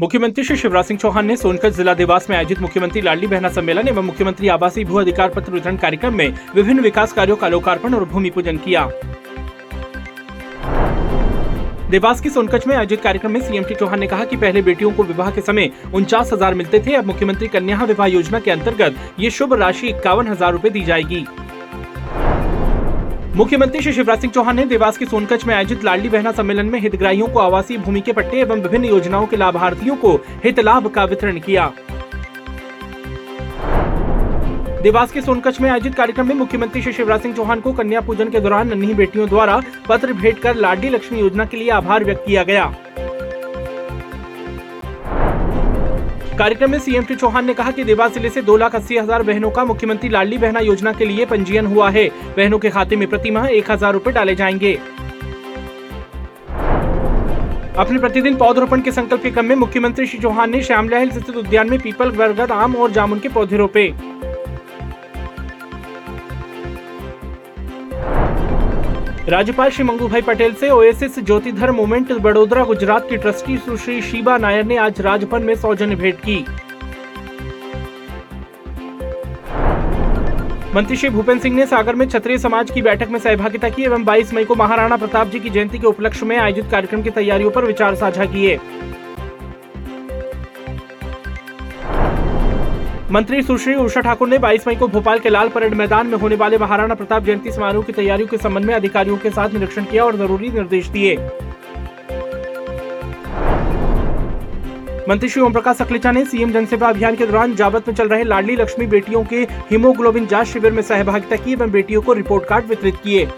मुख्यमंत्री श्री शिवराज सिंह चौहान ने सोनकत जिला देवास में आयोजित मुख्यमंत्री लाडली बहना सम्मेलन एवं मुख्यमंत्री आवासीय भू अधिकार पत्र वितरण कार्यक्रम में विभिन्न विकास कार्यों का लोकार्पण और भूमि पूजन किया। देवास के सोनकच में आयोजित कार्यक्रम में सीएम श्री चौहान ने कहा कि पहले बेटियों को विवाह के समय उनचास हज़ार मिलते थे, अब मुख्यमंत्री कन्या विवाह योजना के अंतर्गत ये शुभ राशि इक्यावन हज़ार रूपए दी जाएगी। मुख्यमंत्री श्री शिवराज सिंह चौहान ने देवास के सोनकच में आयोजित लाडली बहना सम्मेलन में हितग्राहियों को आवासीय भूमि के पट्टे एवं विभिन्न योजनाओं के लाभार्थियों को हित लाभ का वितरण किया। देवास के सोनकच में आयोजित कार्यक्रम में मुख्यमंत्री श्री शिवराज सिंह चौहान को कन्या पूजन के दौरान नन्ही बेटियों द्वारा पत्र भेंट कर लाडली लक्ष्मी योजना के लिए आभार व्यक्त किया गया। कार्यक्रम में सीएम श्री चौहान ने कहा कि देवास ज़िले से दो लाख अस्सी हज़ार बहनों का मुख्यमंत्री लाडली बहना योजना के लिए पंजीयन हुआ है। बहनों के खाते में प्रति माह एक हज़ार रूपए डाले जाएँगे। अपने प्रतिदिन पौधरोपण के संकल्प के क्रम में मुख्यमंत्री श्री चौहान ने श्यामला हिल्स स्थित उद्यान में पीपल, बरगद, आम और जामुन के पौधे रोपे। राज्यपाल श्री मंगू भाई पटेल से ओएसएस ज्योतिधर मूवमेंट बड़ोदरा गुजरात की ट्रस्टी सुश्री शीबा नायर ने आज राजभवन में सौजन्य भेंट की। मंत्री श्री भूपेन्द्र सिंह ने सागर में क्षत्रिय समाज की बैठक में सहभागिता की एवं 22 मई को महाराणा प्रताप जी की जयंती के उपलक्ष्य में आयोजित कार्यक्रम की तैयारियों पर विचार साझा किए। मंत्री सुश्री उषा ठाकुर ने 22 मई को भोपाल के लाल परेड मैदान में होने वाले महाराणा प्रताप जयंती समारोह की तैयारियों के संबंध में अधिकारियों के साथ निरीक्षण किया और ज़रूरी निर्देश दिए। मंत्री श्री ओम प्रकाश अखलेचा ने सीएम जनसेवा अभियान के दौरान जावत में चल रहे लाडली लक्ष्मी बेटियों के हीमोग्लोबिन जाँच शिविर में सहभागिता की एवं बेटियों को रिपोर्ट कार्ड वितरित किए।